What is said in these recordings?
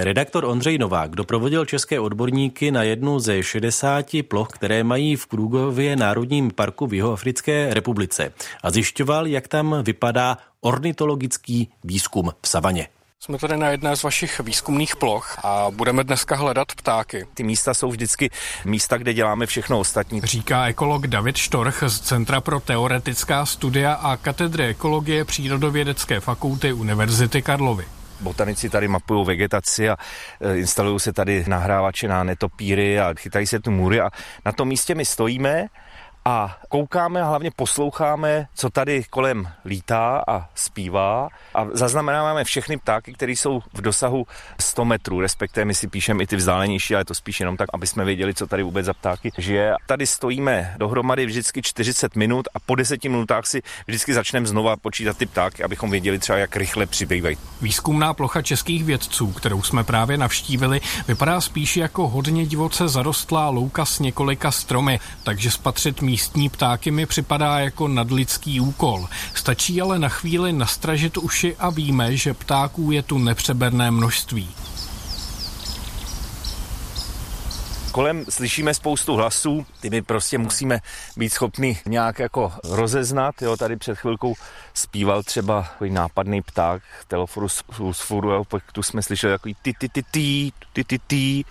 Redaktor Ondřej Novák doprovodil české odborníky na jednu ze 60 ploch, které mají v Krůgově Národním parku v Jihoafrické republice a zjišťoval, jak tam vypadá ornitologický výzkum v savaně. Jsme tady na jedné z vašich výzkumných ploch a budeme dneska hledat ptáky. Ty místa jsou vždycky místa, kde děláme všechno ostatní. Říká ekolog David Štorch z Centra pro teoretická studia a katedry ekologie Přírodovědecké fakulty Univerzity Karlovy. Botanici tady mapují vegetaci a e, instalují se tady nahrávače na netopíry a chytají se tu můry a na tom místě my stojíme a koukáme a hlavně posloucháme, co tady kolem lítá a zpívá a zaznamenáváme všechny ptáky, které jsou v dosahu 100 metrů, respektive my si píšeme i ty vzdálenější, ale to spíš jenom tak, aby jsme věděli, co tady vůbec za ptáky žije. Tady stojíme dohromady vždycky 40 minut a po 10 minutách si vždycky začneme znova počítat ty ptáky, abychom věděli třeba, jak rychle přibývají. Výzkumná plocha českých vědců, kterou jsme právě navštívili, vypadá spíš jako hodně divoce zarostlá louka s několika stromy, takže spatřit míst místní ptáky mi připadá jako nadlidský úkol. Stačí ale na chvíli nastražit uši a víme, že ptáků je tu nepřeberné množství. Kolem slyšíme spoustu hlasů, ty my prostě musíme být schopni nějak jako rozeznat. Jo, tady před chvilkou zpíval třeba takový nápadný pták, Teloforus furu, tu jsme slyšeli takový ty ty ty ty ty ty ty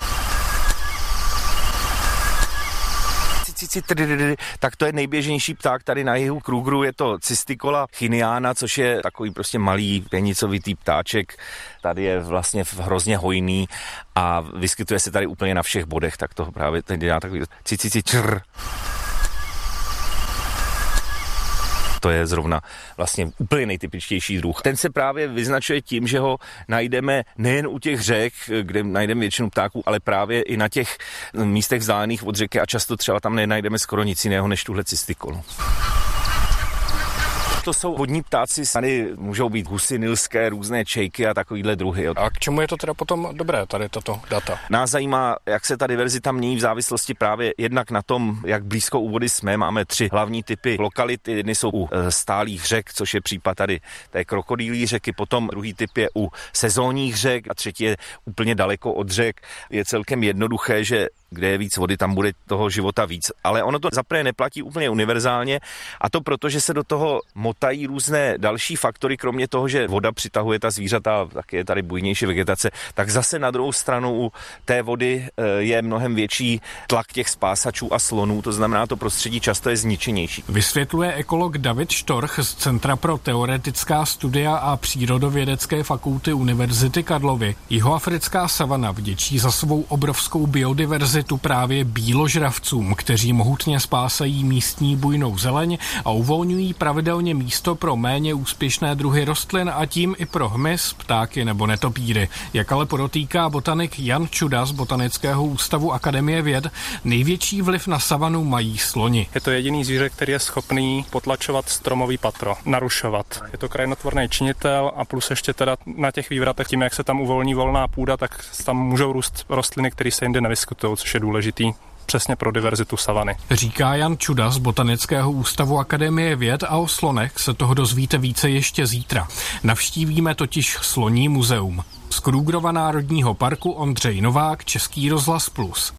tak to je nejběžnější pták tady na jihu Krugru, je to cystikola chiniana, což je takový prostě malý penicovitý ptáček. Tady je vlastně hrozně hojný a vyskytuje se tady úplně na všech bodech, tak to právě ten dělá takový cici čr to je zrovna vlastně úplně nejtypičtější druh. Ten se právě vyznačuje tím, že ho najdeme nejen u těch řek, kde najdeme většinu ptáků, ale právě i na těch místech vzdálených od řeky a často třeba tam nenajdeme skoro nic jiného než tuhle cystikolu to jsou vodní ptáci, tady můžou být husy nilské, různé čejky a takovýhle druhy. A k čemu je to teda potom dobré, tady tato data? Nás zajímá, jak se ta diverzita mění v závislosti právě jednak na tom, jak blízko u vody jsme. Máme tři hlavní typy lokality. Jedny jsou u e, stálých řek, což je případ tady té krokodýlí řeky, potom druhý typ je u sezónních řek a třetí je úplně daleko od řek. Je celkem jednoduché, že kde je víc vody, tam bude toho života víc. Ale ono to zaprvé neplatí úplně univerzálně a to proto, že se do toho motají různé další faktory, kromě toho, že voda přitahuje ta zvířata, tak je tady bujnější vegetace, tak zase na druhou stranu u té vody eh, je mnohem větší tlak těch spásačů a slonů, to znamená, to prostředí často je zničenější. Vysvětluje ekolog David Štorch z Centra pro teoretická studia a přírodovědecké fakulty Univerzity Karlovy. Jihoafrická savana vděčí za svou obrovskou biodiverzitu tu právě bíložravcům, kteří mohutně spásají místní bujnou zeleň a uvolňují pravidelně místo pro méně úspěšné druhy rostlin a tím i pro hmyz, ptáky nebo netopíry. Jak ale podotýká botanik Jan Čuda z Botanického ústavu Akademie věd, největší vliv na savanu mají sloni. Je to jediný zvíře, který je schopný potlačovat stromový patro, narušovat. Je to krajinotvorný činitel a plus ještě teda na těch vývratech tím, jak se tam uvolní volná půda, tak tam můžou růst rostliny, které se jinde nevyskytují, což je důležitý přesně pro diverzitu savany. Říká Jan Čuda z Botanického ústavu Akademie věd a o slonech se toho dozvíte více ještě zítra. Navštívíme totiž Sloní muzeum. Z Krůgrova Národního parku Ondřej Novák, Český rozhlas Plus.